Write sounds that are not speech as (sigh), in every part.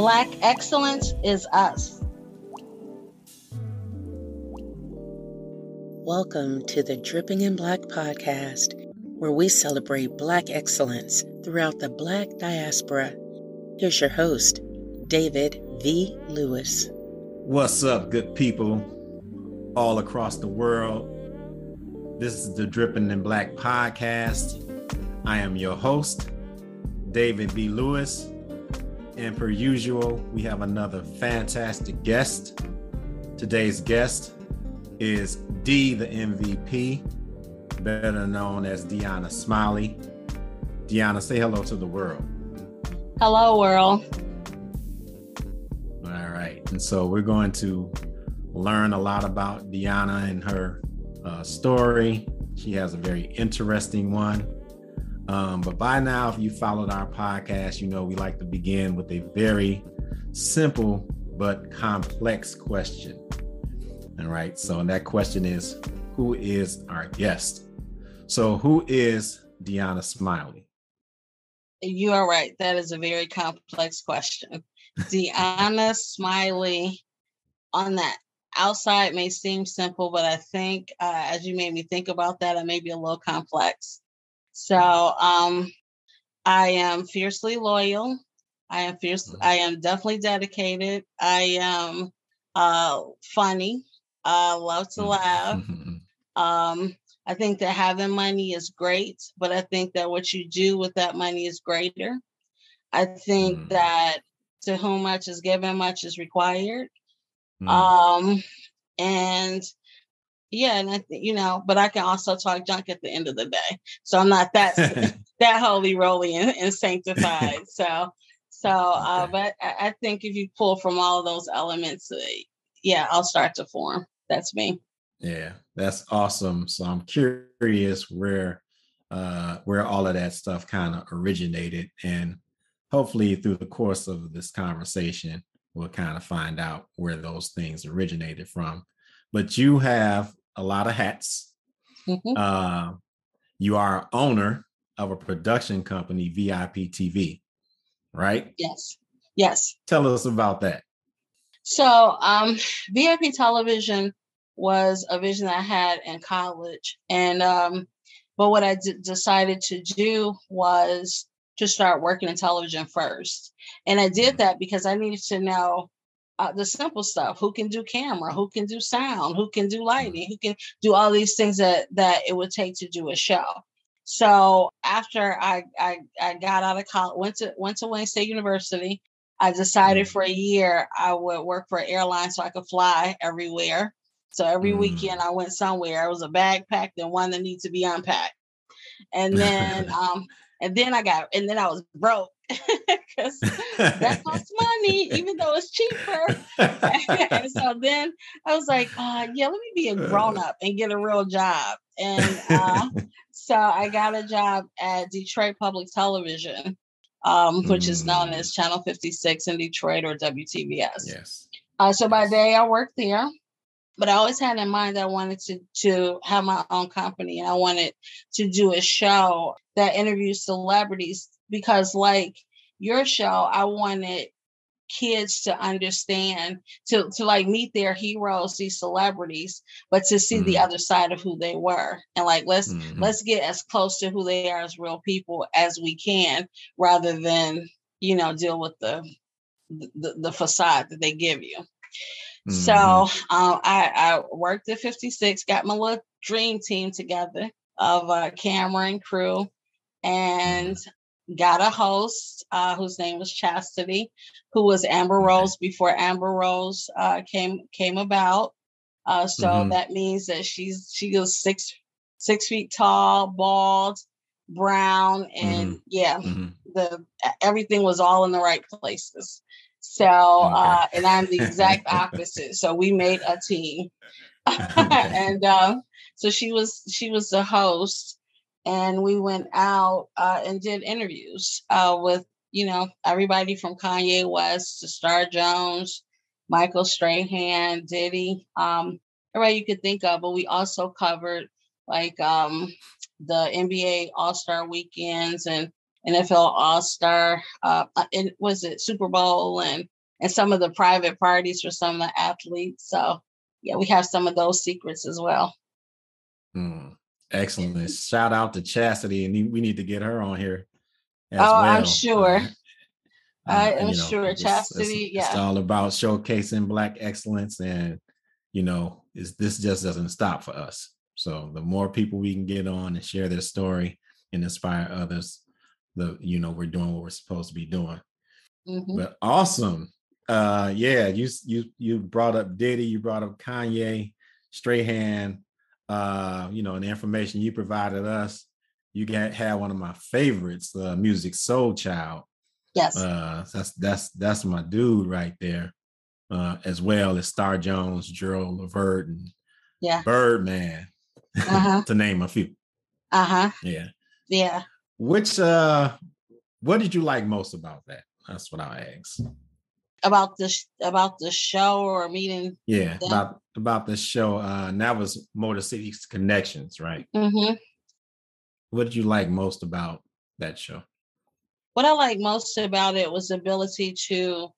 Black excellence is us. Welcome to the Dripping in Black podcast, where we celebrate Black excellence throughout the Black diaspora. Here's your host, David V. Lewis. What's up, good people all across the world? This is the Dripping in Black podcast. I am your host, David B. Lewis. And per usual, we have another fantastic guest. Today's guest is D, the MVP, better known as Deanna Smiley. Deanna, say hello to the world. Hello, world. All right. And so we're going to learn a lot about Deanna and her uh, story. She has a very interesting one. Um, but by now, if you followed our podcast, you know we like to begin with a very simple but complex question. All right. So, and that question is Who is our guest? So, who is Deanna Smiley? You are right. That is a very complex question. (laughs) Deanna Smiley on that outside may seem simple, but I think uh, as you made me think about that, it may be a little complex. So um, I am fiercely loyal. I am fierce. I am definitely dedicated. I am uh, funny. I love to laugh. Um, I think that having money is great, but I think that what you do with that money is greater. I think mm. that to whom much is given, much is required. Mm. Um, and yeah, and I think you know, but I can also talk junk at the end of the day. So I'm not that (laughs) that holy roly and, and (laughs) sanctified. so so uh, but I, I, think if you pull from all of those elements, uh, yeah, I'll start to form. That's me. Yeah, that's awesome. So I'm curious where uh where all of that stuff kind of originated and hopefully through the course of this conversation we'll kind of find out where those things originated from but you have a lot of hats. Mm-hmm. Uh, you are owner of a production company, VIP TV, right? Yes. Yes. Tell us about that. So, um, (laughs) VIP television was a vision I had in college, and um, but what I d- decided to do was to start working in television first, and I did mm-hmm. that because I needed to know uh, the simple stuff. Who can do camera? Who can do sound? Who can do lighting? Who can do all these things that that it would take to do a show? So after i i, I got out of college went to went to wayne state university i decided mm. for a year i would work for an airline so i could fly everywhere. So every mm. weekend i went somewhere. It was a backpack and one that needed to be unpacked. And then (laughs) um and then i got and then i was broke (laughs) because that (laughs) costs money, even though it's cheaper. and (laughs) so then I was like, uh, yeah, let me be a grown up and get a real job. And uh, so I got a job at Detroit Public Television, um, which is known as mm. Channel 56 in Detroit or WTVS. Yes. Uh, so by day I worked there but I always had in mind that I wanted to to have my own company and I wanted to do a show that interviews celebrities because like your show, I wanted kids to understand to to like meet their heroes these celebrities but to see mm-hmm. the other side of who they were and like let's mm-hmm. let's get as close to who they are as real people as we can rather than you know deal with the the, the facade that they give you mm-hmm. so um, I, I worked at 56 got my little dream team together of uh, camera and crew and mm-hmm got a host uh, whose name was Chastity, who was Amber Rose before Amber Rose uh, came came about. Uh, so mm-hmm. that means that she's she was six six feet tall, bald, brown, and mm-hmm. yeah, mm-hmm. the everything was all in the right places. So okay. Uh, and I'm the exact (laughs) opposite. So we made a team, (laughs) and um, so she was she was the host and we went out uh, and did interviews uh, with you know everybody from Kanye West to Star Jones, Michael Strahan, Diddy, um, everybody you could think of. But we also covered like um, the NBA All Star weekends and NFL All Star. Uh, and was it Super Bowl and and some of the private parties for some of the athletes. So yeah, we have some of those secrets as well. Mm, excellent. Shout out to Chastity, and we need to get her on here. oh, well. I'm sure. Uh, I am you know, sure it's, Chastity. It's, yeah, it's all about showcasing Black excellence, and you know, is this just doesn't stop for us. So the more people we can get on and share their story and inspire others, the you know we're doing what we're supposed to be doing. Mm-hmm. But awesome uh yeah you you you brought up diddy you brought up kanye strahan uh you know and the information you provided us you got had one of my favorites uh Soulchild. yes. Uh that's that's that's my dude right there uh as well as star jones gerald levert and yeah. Birdman uh-huh. (laughs) to name a few. Uh-huh. Yeah. Yeah. Which uh what did you like most about that? That's what i'll ask about the about the show or meeting yeah them? about about the show uh and that was motor city's connections right mm-hmm. what did you like most about that show what i like most about it was the ability to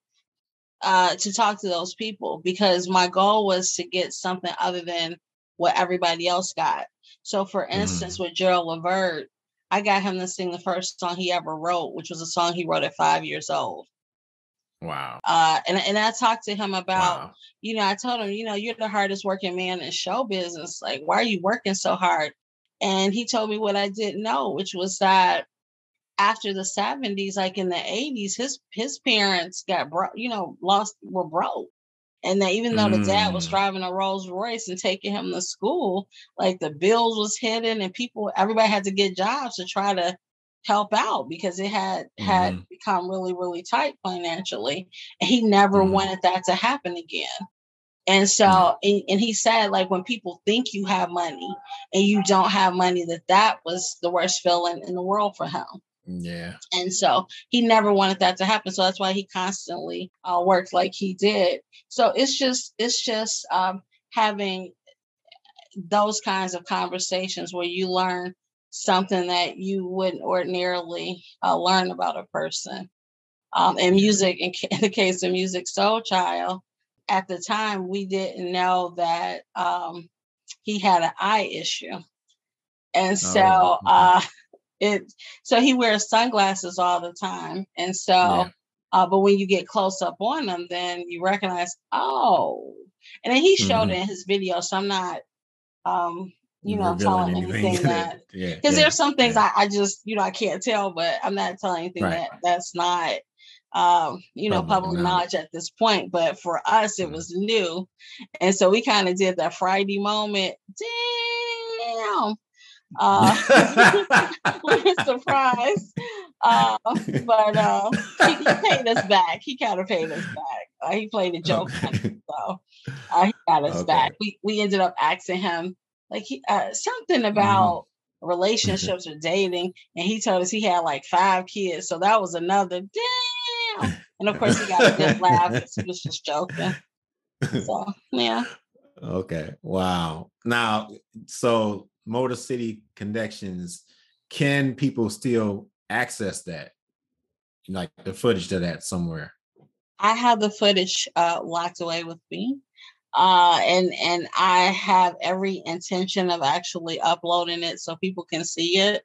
uh to talk to those people because my goal was to get something other than what everybody else got so for instance mm-hmm. with gerald levert i got him to sing the first song he ever wrote which was a song he wrote at five years old Wow. Uh, and and I talked to him about, wow. you know, I told him, you know, you're the hardest working man in show business. Like, why are you working so hard? And he told me what I didn't know, which was that after the 70s, like in the 80s, his his parents got broke, you know, lost were broke. And that even though mm. the dad was mm. driving a Rolls Royce and taking him to school, like the bills was hidden and people, everybody had to get jobs to try to help out because it had mm-hmm. had become really really tight financially and he never mm-hmm. wanted that to happen again and so mm-hmm. and, and, he said like when people think you have money and you don't have money that that was the worst feeling in the world for him yeah and so he never wanted that to happen so that's why he constantly uh, worked like he did so it's just it's just um, having those kinds of conversations where you learn something that you wouldn't ordinarily uh, learn about a person. Um, and music, in, (laughs) in, the case of Musiq Soulchild, at the time we didn't know that um, he had an eye issue, and so oh, uh, (laughs) it so he wears sunglasses all the time, and so. Yeah. Uh, but when you get close up on them, then you recognize, oh, and then he showed mm-hmm. in his video. So I'm not um, you know, telling anything, anything that because (laughs) yeah, yeah, there's some things yeah. I, I just, you know, I can't tell, but I'm not telling anything right. that that's not um, you know, public, knowledge at this point. But for us, it was new. And so we kind of did that Friday moment. Damn. Uh, (laughs) we're surprised. Uh, but uh, he, he, paid us back. He kind of paid us back. Uh, he played a joke. So (laughs) uh, he got us okay. back. We, we ended up asking him like he, uh, something mm-hmm. about mm-hmm. relationships or dating, and he told us he had like five kids. So that was another damn. And of course, he got a good (laughs) laugh because he was just joking. So yeah. Okay. Wow. Now, so Motor City Connections, can people still access that? Like the footage of that somewhere? I have the footage uh, locked away with me uh, and and I have every intention of actually uploading it so people can see it.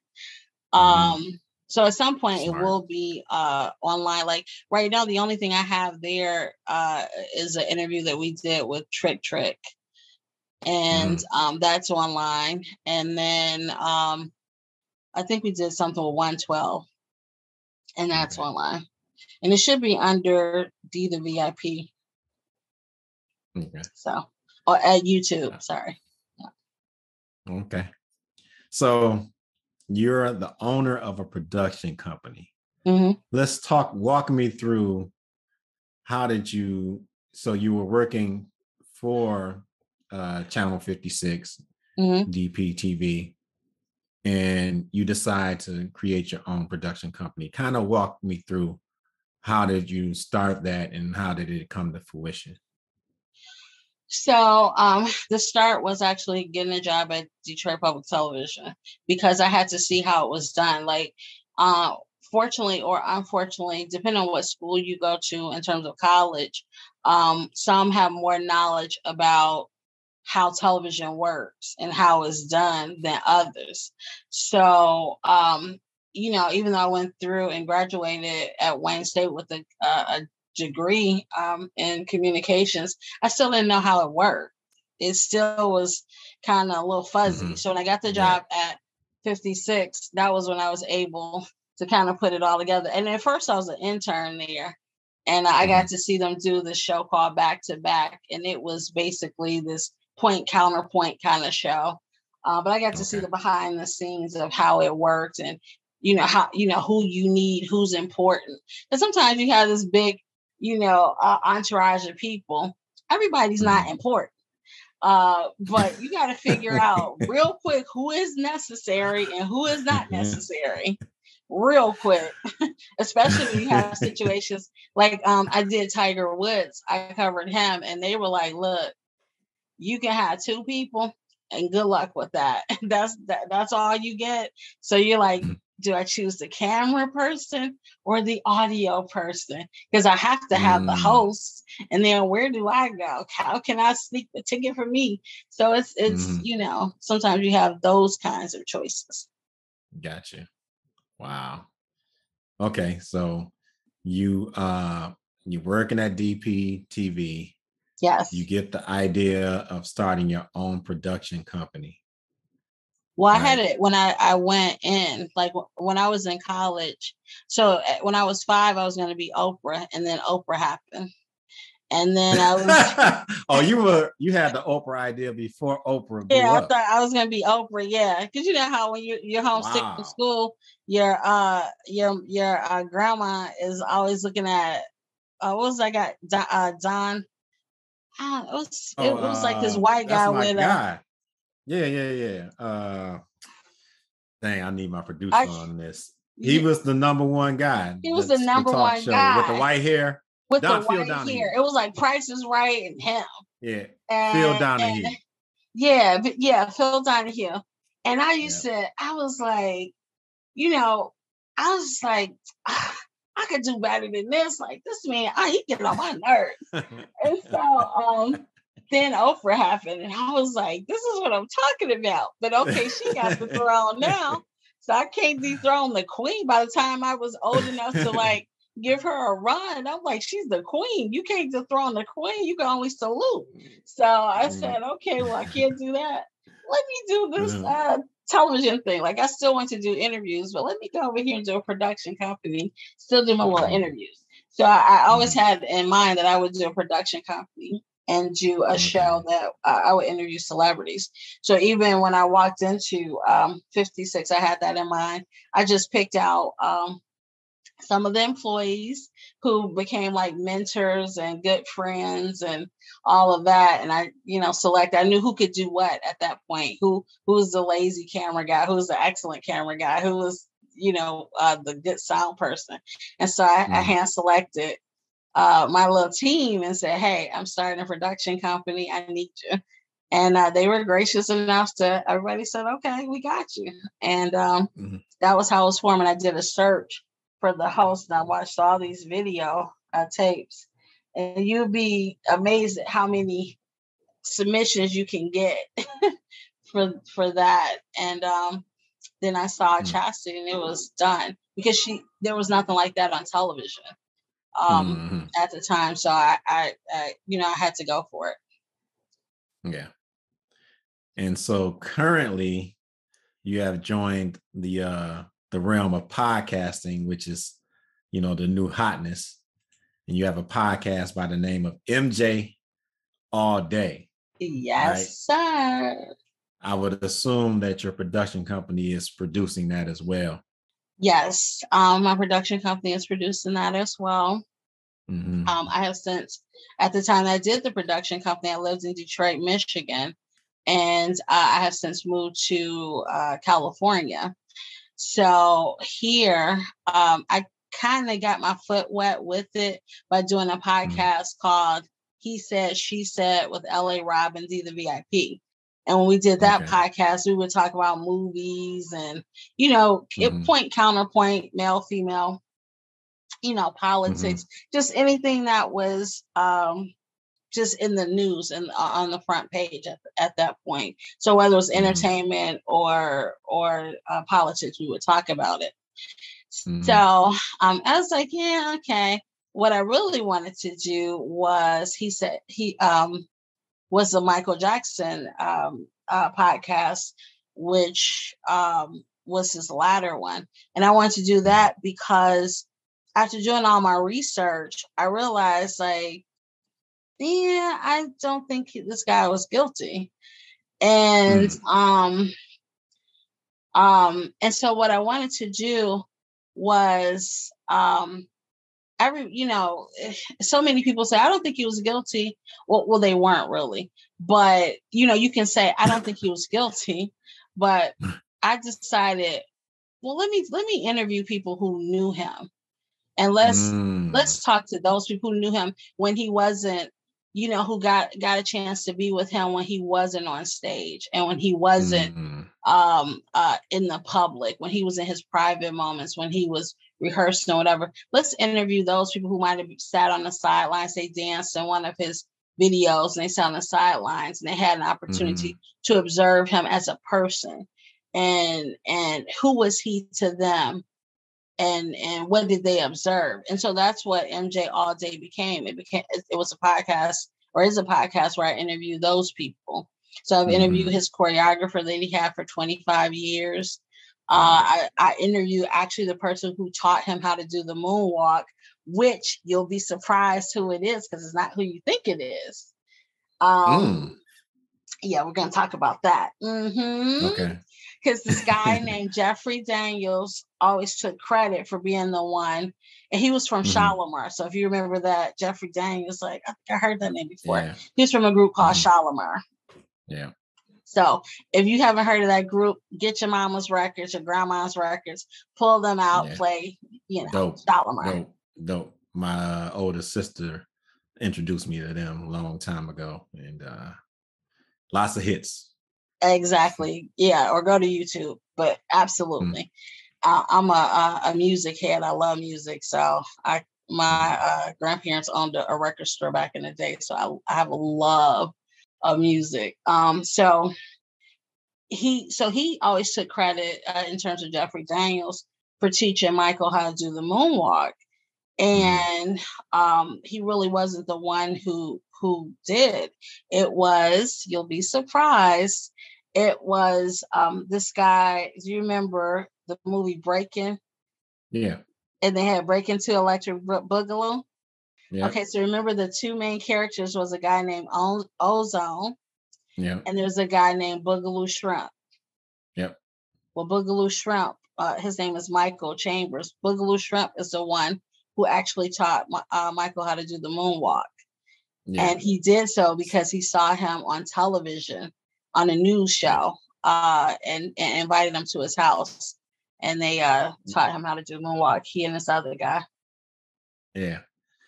Mm-hmm. Um, so at some point Smart. it will be uh, online. Like right now, the only thing I have there uh, is an interview that we did with Trick Trick, and mm. um, that's online. And then um, I think we did something with 112, and that's okay. online. And it should be under D the VIP. Okay. So, or at YouTube, sorry. Yeah. Okay. So, you're the owner of a production company. Mm-hmm. Let's talk, walk me through how did you, so you were working for uh, Channel 56, mm-hmm. DPTV, and you decide to create your own production company. Kind of walk me through how did you start that and how did it come to fruition? So um, (laughs) the start was actually getting a job at Detroit Public Television because I had to see how it was done. Like uh, fortunately or unfortunately, depending on what school you go to in terms of college, um, some have more knowledge about how television works and how it's done than others. So, um, you know, even though I went through and graduated at Wayne State with a, a degree um, in communications, I still didn't know how it worked. It still was kind of a little fuzzy. Mm-hmm. So when I got the job yeah. at 56, that was when I was able to kind of put it all together. And at first, I was an intern there. And I got mm-hmm. to see them do this show called Back to Back. And it was basically this point counterpoint kind of show. Uh, but I got to see the behind the scenes of how it worked and you know how you know who you need, who's important. And sometimes you have this big, you know, uh, entourage of people. Everybody's not mm-hmm. important. Uh, but you got to figure (laughs) out real quick who is necessary and who is not necessary real quick, (laughs) especially when you have (laughs) situations like um, I did Tiger Woods. I covered him, and they were like, "Look, you can have two people, and good luck with that. that's that, that's all you get." So you're like, mm. "Do I choose the camera person or the audio person? Because I have to have mm. the host, and then where do I go? How can I sneak the ticket for me?" So it's it's mm. you know sometimes you have those kinds of choices. Gotcha. Wow. Okay, so you uh you're working at DP TV. Yes. You get the idea of starting your own production company. Well. I had it when I, I went in, like when I was in college. So eh, when I was five, I was going to be Oprah, and then Oprah happened. And then I was (laughs) Oh, you were you had the Oprah idea before Oprah. yeah, I thought I was gonna be Oprah, yeah. Cause you know how when you you're homesick wow. from school, your uh your your uh, grandma is always looking at uh what was I got Don, uh, Don uh, it was oh, it was like this uh, white guy with. Yeah, yeah, yeah. Uh dang, I need my producer I, on this. He yeah. was the number one guy. He was the, the number one guy with the white hair with Don, the white hair. It was like Price is Right and him. Yeah. And, Phil Donahue. And, yeah, yeah, Phil Donahue. And I used yeah. to, I was like, you know, I was just like, ah, I could do better than this. Like this man, oh, he get on my nerves. (laughs) and so um then Oprah happened, and I was like, this is what I'm talking about. But okay, she got the throne (laughs) now. So I can't dethrone the queen by the time I was old enough to like (laughs) give her a run. I'm like, she's the queen. You can't dethrone the queen. You can only salute. So I mm. said, okay, well, I can't do that. Let me do this mm. uh, television thing. Like I still want to do interviews, but let me go over here and do a production company, still do my little interviews. So I, I always mm. had in mind that I would do a production company and do a show that uh, I would interview celebrities. So even when I walked into um, 56, I had that in mind. I just picked out um, some of the employees who became like mentors and good friends and all of that and i you know select i knew who could do what at that point who who was the lazy camera guy who was the excellent camera guy who was you know uh, the good sound person and so i, mm. I hand selected uh, my little team and said hey i'm starting a production company i need you and uh, they were gracious enough to everybody said okay we got you and um, mm-hmm. that was how it was formed and i did a search for the host and I watched all these video uh, tapes, and you'd be amazed at how many submissions you can get (laughs) for for that. And um, then I saw mm. Chastity, and it was done because she there was nothing like that on television um, mm-hmm. at the time. So I, I, I, you know, I had to go for it. Yeah. And so currently, you have joined the uh, the realm of podcasting, which is, you know, the new hotness. And you have a podcast by the name of MJ All Day. Yes, right? sir. I would assume that your production company is producing that as well. Yes, um, my production company is producing that as well. Mm-hmm. Um, I have since, at the time I did the production company, I lived in Detroit, Michigan, and uh, I have since moved to uh, California. So here, um, I kind of got my foot wet with it by doing a mm. podcast mm-hmm. called He Said, She Said with LA Rob and the VIP. And when we did that okay. podcast, we would talk about movies and, you know, mm-hmm. point, counterpoint, male, female, you know, mm-hmm. politics, mm-hmm. just anything that was um, just in the news and uh, on the front page at, at that point. So whether it was mm-hmm. entertainment or or uh, politics, we would talk about it. Mm-hmm. So um, I was like, yeah, okay. What I really wanted to do was, he said he um, was the Michael Jackson um, uh, podcast, which um, was his latter one. And I wanted to do that because after doing all my research, I realized like, yeah, I don't think this guy was guilty. And mm. um um and so what I wanted to do was um every you know eh, so many people say i don't think he was guilty well, well they weren't really but you know you can say i don't think he was guilty but (laughs) i decided well let me let me interview people who knew him and let's mm. let's talk to those people who knew him when he wasn't you know who got got a chance to be with him when he wasn't on stage and when he wasn't mm. um uh in the public when he was in his private moments when he was rehearsing or whatever. Let's interview those people who might have sat on the sidelines. They danced in one of his videos and they sat on the sidelines and they had an opportunity mm-hmm. to observe him as a person and and who was he to them and and what did they observe and so that's what mj all day became it became it was a podcast or is a podcast where i interview those people so i've interviewed mm-hmm. his choreographer that he had for 25 years uh, I, I interviewed actually the person who taught him how to do the moonwalk, which you'll be surprised who it is because it's not who you think it is. Um, mm. Yeah, we're going to talk about that. Mm-hmm. Okay. Because this guy (laughs) named Jeffrey Daniels always took credit for being the one, and he was from mm-hmm. Shalamar. So if you remember that, Jeffrey Daniels, like I think I heard that name before. Yeah. He was from a group called mm-hmm. Shalamar. Yeah. So if you haven't heard of that group, get your mama's records, your grandma's records, pull them out, yeah. play, you know, dope, Dope, dope. My uh, older sister introduced me to them a long time ago, and uh, lots of hits. Exactly. Yeah, or go to YouTube. But mm. absolutely, mm. uh, I'm a, a music head. I love music, so I my uh, grandparents owned a, a, record store back in the day, so I, I have a love of music. Um, so he so he always took credit uh, in terms of Jeffrey Daniels for teaching Michael how to do the moonwalk, mm-hmm. and um, he really wasn't the one who who did. It was you'll be surprised. It was um, this guy. Do you remember the movie Breakin'? Yeah. And they had Breakin' to Electric Boogaloo. Yeah. Okay, so remember the two main characters was a guy named o- Ozone. Yeah. And there's a guy named Boogaloo Shrimp. Yep. Well, Boogaloo Shrimp, uh, his name is Michael Chambers. Boogaloo Shrimp is the one who actually taught uh, Michael how to do the moonwalk. Yeah. And he did so because he saw him on television on a news show uh, and, and invited him to his house. And they uh, mm. taught him how to do the moonwalk, he and this other guy. Yeah.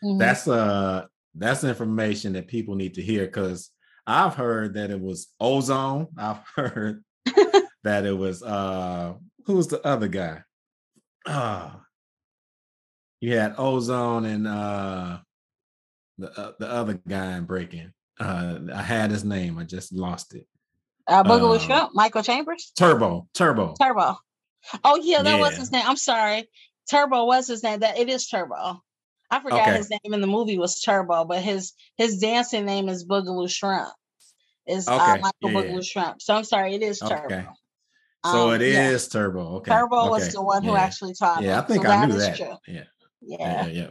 Mm-hmm. That's uh that's information that people need to hear because I've heard that it was ozone. I've (laughs) heard (laughs) that it was uh who's the other guy? Uh you had ozone and uh the uh, the other guy in breakin'. Uh I had his name, I just lost it. Uh Boogaloo uh, Shrimp, Michael Chambers? Turbo, Turbo. Turbo. Oh yeah, that yeah. was his name. I'm sorry. Turbo was his name. That it is Turbo. I forgot okay. his name in the movie was Turbo, but his his dancing name is Boogaloo Shrimp. Is uh, okay. uh, Michael yeah, Boogaloo yeah. Shrimp. So I'm sorry, it is Turbo. Okay. So um, it yeah. Turbo. Okay. Turbo was the one who actually taught. Yeah, I think so I knew that. True. Yeah. Yeah. Yeah.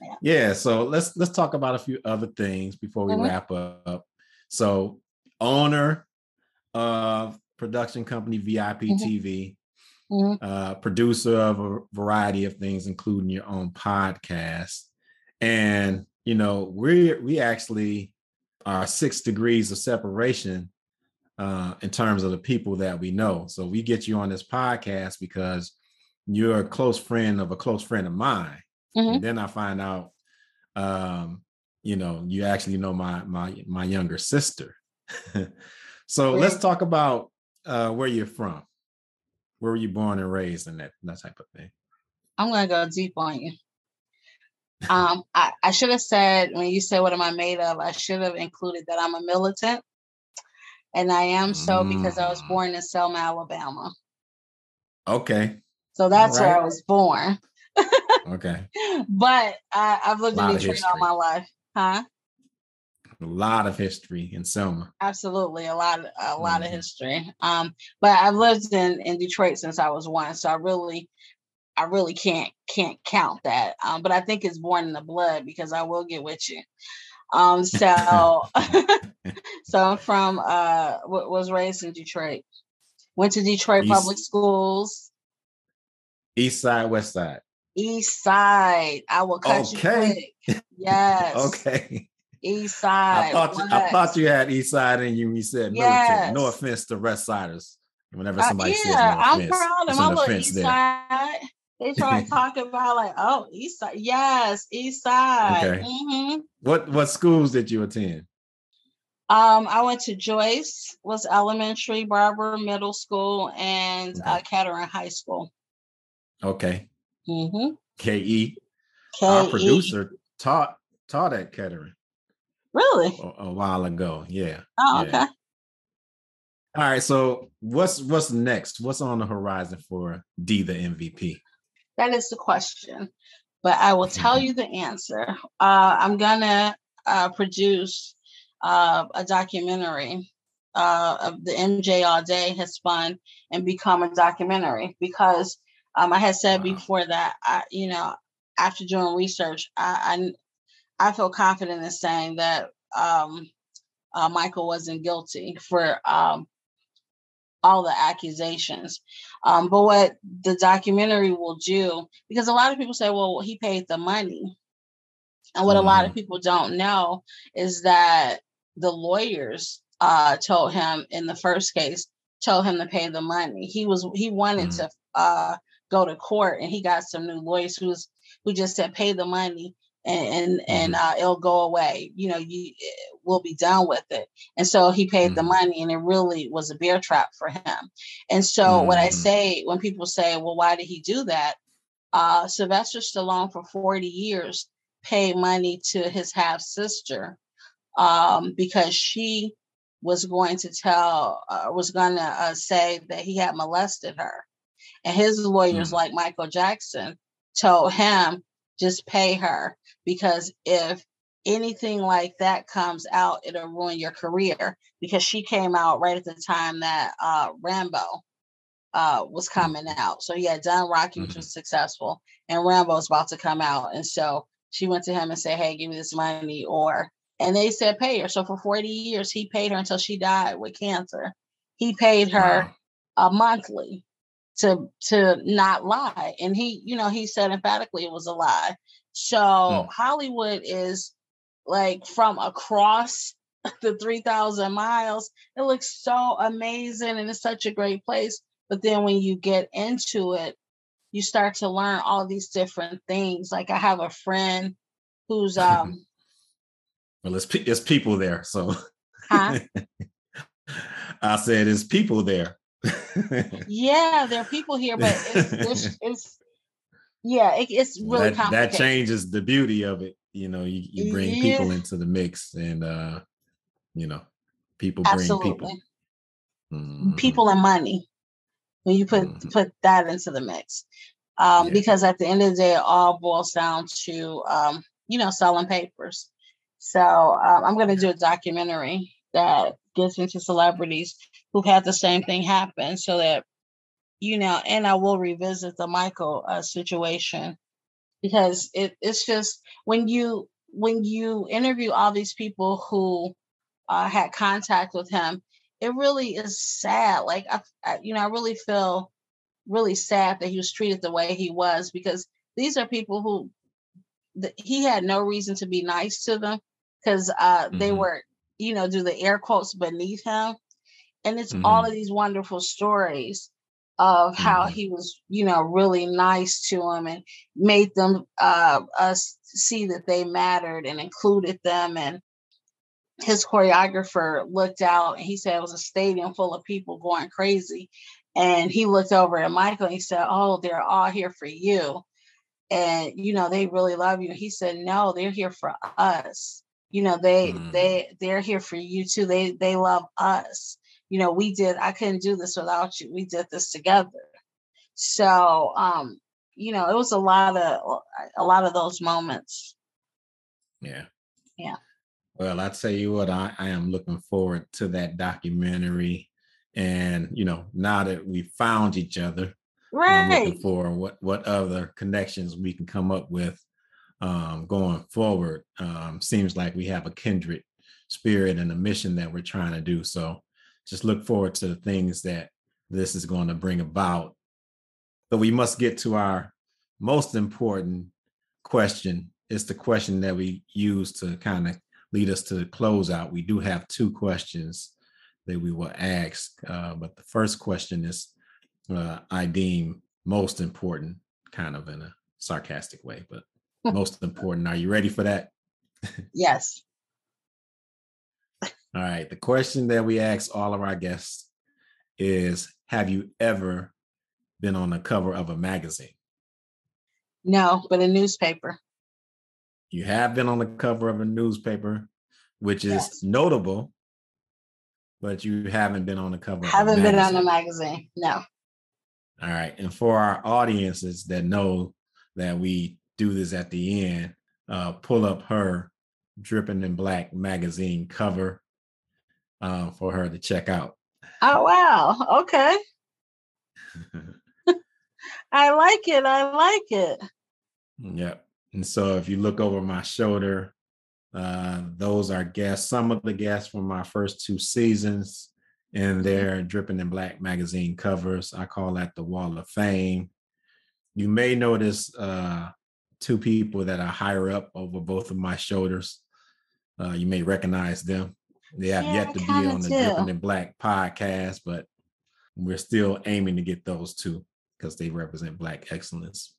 Yeah. Yeah. So let's let's talk about a few other things before we mm-hmm. wrap up. So owner of production company VIP mm-hmm. TV mm-hmm. uh, producer of a variety of things, including your own podcast. And you know, we we actually are six degrees of separation uh, in terms of the people that we know. So we get you on this podcast because you're a close friend of a close friend of mine. Mm-hmm. And then I find out, um, you know, you actually know my my my younger sister. (laughs) So let's talk about uh, where you're from. Where were you born and raised, and that that type of thing. I'm gonna go deep on you. Um, I, I should have said when you said what am I made of, I should have included that I'm a militant. And I am so because I was mm. born in Selma, Alabama. Okay. So that's right. where I was born. (laughs) okay. But I, I've lived in Detroit all my life. Huh? A lot of history in Selma. Absolutely, a lot, a lot mm-hmm. of history. Um, but I've lived in in Detroit since I was one, so I really I really can't can't count that. Um, but I think it's born in the blood because I will get with you. Um, so (laughs) (laughs) so I'm from uh was raised in Detroit. Went to Detroit East, public schools. East side, west side. East side. I will cut okay. you quick. Yes. (laughs) okay. East side. I thought, you, I thought you had east side and you, you said yes. No offense to West Siders. Whenever somebody uh, yeah, says no offense, I'm proud of my east there. side. They try to talk about like, oh, East Side. Yes, East Side. Okay. Mm-hmm. What what schools did you attend? Um, I went to Joyce, was elementary, Barber Middle School, and okay. uh, Kettering High School. Okay. Mm-hmm. KE. Our producer taught taught at Kettering. Really? A, a while ago. Yeah. Oh, yeah. okay. All right. So what's what's next? What's on the horizon for D the MVP? That is the question. But I will tell (laughs) you the answer. Uh, I'm gonna uh, produce uh, a documentary uh, of the MJ All Day has spun and become a documentary because um, I had said wow. before that I, you know, after doing research, I I, feel confident in saying that um, uh, Michael wasn't guilty for um, all the accusations. Um, but what the documentary will do, because a lot of people say, well, he paid the money. And what mm-hmm. a lot of mm-hmm. people don't know is that the lawyers uh, told him in the first case, told him to pay the money. He was he wanted mm-hmm. to uh, go to court, and he got some new lawyers who's who just said pay the money and and, mm-hmm. uh, it'll go away. You know, you eh, will be done with it. And so he paid mm-hmm. the money, and it really was a bear trap for him. And so mm-hmm. what I mm-hmm. say when people say, "Well, why did he do that?" Uh, Sylvester Stallone for forty years paid money to his half sister um, because she was going to tell, uh, was going to uh, say that he had molested her. And his lawyers, mm. like Michael Jackson, told him just pay her because if anything like that comes out, it'll ruin your career because she came out right at the time that uh, Rambo uh, was mm. coming out. So he had done Rocky, which mm-hmm. was successful, and Rambo was about to come out. And so she went to him and said, Hey, give me this money, or and they said pay her. So for 40 years, he paid her until she died with cancer. He paid her wow. a monthly to to not lie. And he, you know, he said emphatically it was a lie. So hmm. Hollywood is like from across (laughs) the 3,000 miles. It looks so amazing and it's such a great place. But then when you get into it, you start to learn all these different things. Like I have a friend who's (laughs) um well it's it's people there so huh? (laughs) I said it's people there (laughs) yeah, there are people here, but it's, it's, it's yeah, it, it's really that, that, changes the beauty of it. You know, you, you bring yeah. people into the mix, and uh, you know, people bring Absolutely. people. Mm-hmm. People and money. When you put mm-hmm. put that into the mix, um, yeah. because at the end of the day, it all boils down to um, you know selling papers. So um, I'm going to do a documentary that gets into celebrities who've had the same thing happen so that you know and i will revisit the michael uh, situation because it, it's just when you when you interview all these people who uh, had contact with him it really is sad like I, I, you know i really feel really sad that he was treated the way he was because these are people who the, he had no reason to be nice to them because uh, mm-hmm. they were you know do the air quotes beneath him and it's mm-hmm. all of these wonderful stories of how mm-hmm. he was you know really nice to them and made them uh us see that they mattered and included them and his choreographer looked out and he said it was a stadium full of people going crazy. And he looked over at Michael and he said, Oh, they're all here for you. And you know, they really love you. He said, No, they're here for us. You know, they mm. they they're here for you too. They they love us. You know, we did, I couldn't do this without you. We did this together. So um, you know, it was a lot of a lot of those moments. Yeah. Yeah. Well, I tell you what, I, I am looking forward to that documentary. And you know, now that we found each other, right. For what what other connections we can come up with um, going forward. Um, seems like we have a kindred spirit and a mission that we're trying to do. So just look forward to the things that this is going to bring about. But we must get to our most important question. It's the question that we use to kind of lead us to the closeout. We do have two questions that we will ask, uh, but the first question is uh, I deem most important, kind of in a sarcastic way, but (laughs) most important. Are you ready for that? Yes. All right. The question that we ask all of our guests is Have you ever been on the cover of a magazine? No, but a newspaper. You have been on the cover of a newspaper, which is yes. notable, but you haven't been on the cover. Haven't been on a magazine. No. All right. And for our audiences that know that we do this at the end, uh, pull up her Dripping in Black magazine cover uh, for her to check out. Oh, wow. Okay. (laughs) I like it. I like it. Yep. And so if you look over my shoulder, uh, those are guests, some of the guests from my first two seasons and mm-hmm. their Dripping in Black magazine covers. I call that the Wall of Fame. You may notice uh, two people that are higher up over both of my shoulders. Uh, you may recognize them. They have yeah, yet to be on the Dripping in Black podcast, but we're still aiming to get those two because they represent Black excellence.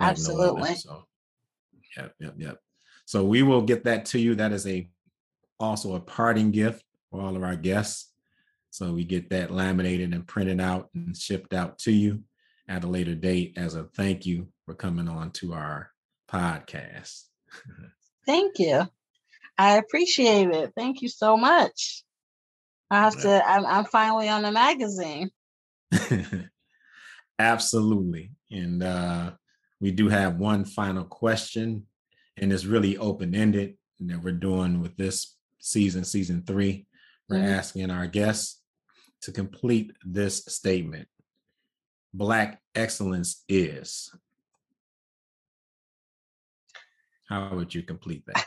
Absolutely. No so Yep, yep, yep. So we will get that to you. That is a also a parting gift for all of our guests. So we get that laminated and printed out and shipped out to you at a later date as a thank you for coming on to our podcast. (laughs) thank you. I appreciate it. Thank you so much. I have to, I'm, I'm finally on the magazine. (laughs) Absolutely. And uh, we do have one final question, and it's really open ended that we're doing with this season, season three. We're mm-hmm. asking our guests to complete this statement Black excellence is. How would you complete that?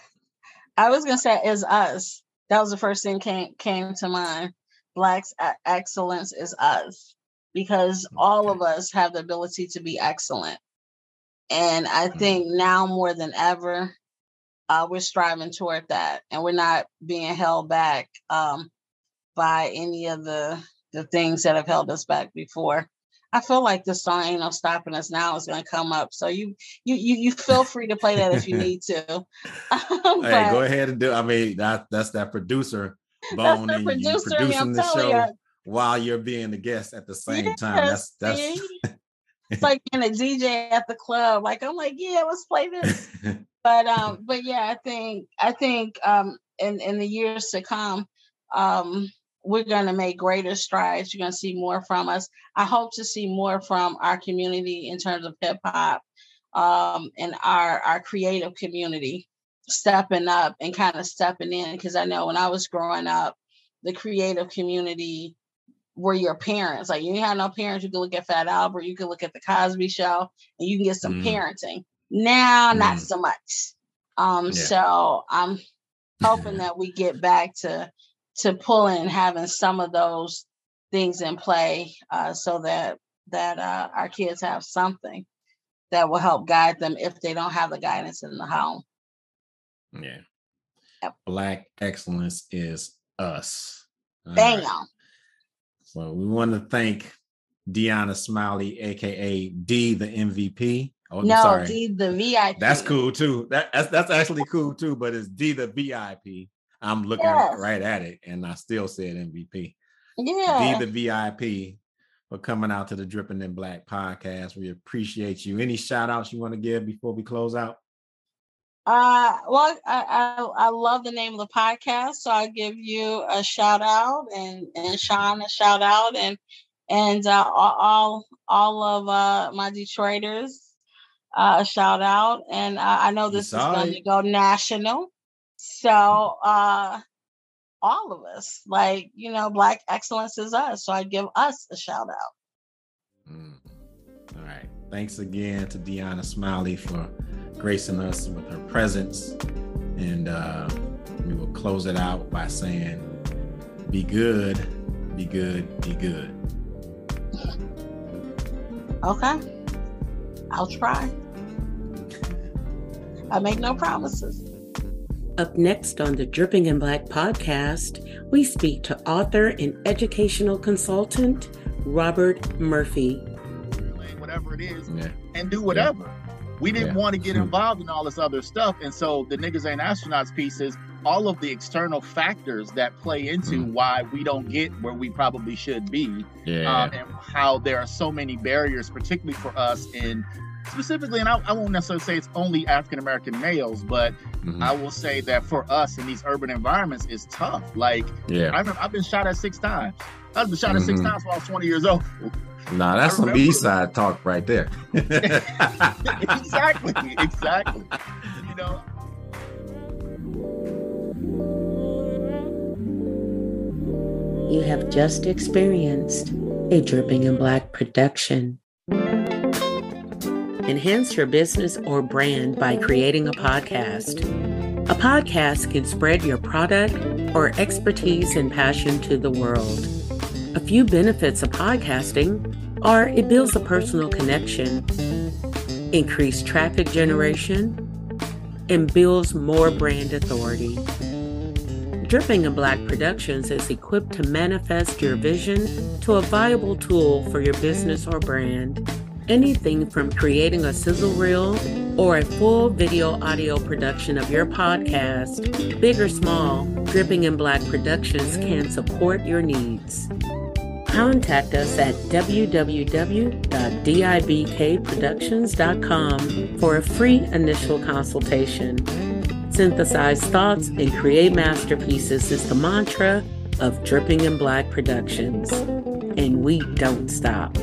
I was going to say, is us. That was the first thing came came to mind. Black's excellence is us because all of us have the ability to be excellent. And I mm-hmm. think now more than ever, uh, we're striving toward that, and we're not being held back um, by any of the the things that have held us back before. I feel like the song "Ain't No Stopping Us Now" is going to come up, so you you you you feel free to play that if you (laughs) need to. but, (laughs) hey, go ahead and do. I mean, that that's that producer bone that's the producer, producing the show you. while you're being the guest at the same time. That's that's it's (laughs) like being a DJ at the club. Like I'm like, yeah, let's play this. but um, but yeah, I think I think um in in the years to come, um, we're gonna make greater strides. You're gonna see more from us. I hope to see more from our community in terms of hip hop, um, and our our creative community stepping up and kind of stepping in because I know when I was growing up, the creative community were your parents. Like you had no parents, you can look at Fat Albert, you can look at the Cosby Show, and you can get some mm. parenting. Now, mm. not so much. Um, yeah. so I'm (laughs) hoping that we get back to to pulling and having some of those things in play, uh, so that that uh, our kids have something that will help guide them if they don't have the guidance in the home. Yeah. Yep. Black excellence is us. Bam. Right. So we want to thank Deanna Smiley, aka D, the MVP. Oh, no, sorry. D, the VIP. That's cool too. That, that's that's actually cool too, but it's D, the VIP. I'm looking yes. right at it, and I still said MVP. Yeah. Be the VIP for coming out to the Dripping in Black podcast. We appreciate you. Any shout outs you want to give before we close out? Uh, well, I, I, I love the name of the podcast, so I give you a shout out and and Sean a shout out and and uh, all all of uh, my Detroiters uh, a shout out. And I know this is going to go national, so uh, all of us, like you know, Black excellence is us. So I give us a shout out. Mm. All right, thanks again to Deanna Smiley for gracing us with her presence. And uh, we will close it out by saying, Be good, be good, be good. Okay. I'll try. I make no promises. Up next on the Dripping in Black podcast, we speak to author and educational consultant Robert Murphy. Whatever it is, yeah. and do whatever. Yeah. We didn't yeah. want to get hmm. involved in all this other stuff. And so the niggas ain't astronauts pieces, all of the external factors that play into mm. why we don't get where we probably should be. Yeah. Uh, and how there are so many barriers, particularly for us in specifically, and I, I won't necessarily say it's only African American males, but mm-hmm. I will say that for us in these urban environments, it's tough. Like, yeah, I remember I've been shot at six times. I've been shot at mm-hmm. six times when I was 20 years old. Nah, that's some B side talk right there. (laughs) exactly, exactly. You know. You have just experienced a Dripping in Black production. Enhance your business or brand by creating a podcast. A podcast can spread your product or expertise and passion to the world. A few benefits of podcasting are it builds a personal connection, increased traffic generation, and builds more brand authority. Dripping in Black Productions is equipped to manifest your vision to a viable tool for your business or brand. Anything from creating a sizzle reel or a full video audio production of your podcast, big or small, Dripping in Black Productions can support your needs. Contact us at www.dibkproductions.com for a free initial consultation. Synthesize thoughts and create masterpieces is the mantra of Dripping in Black Productions. And we don't stop.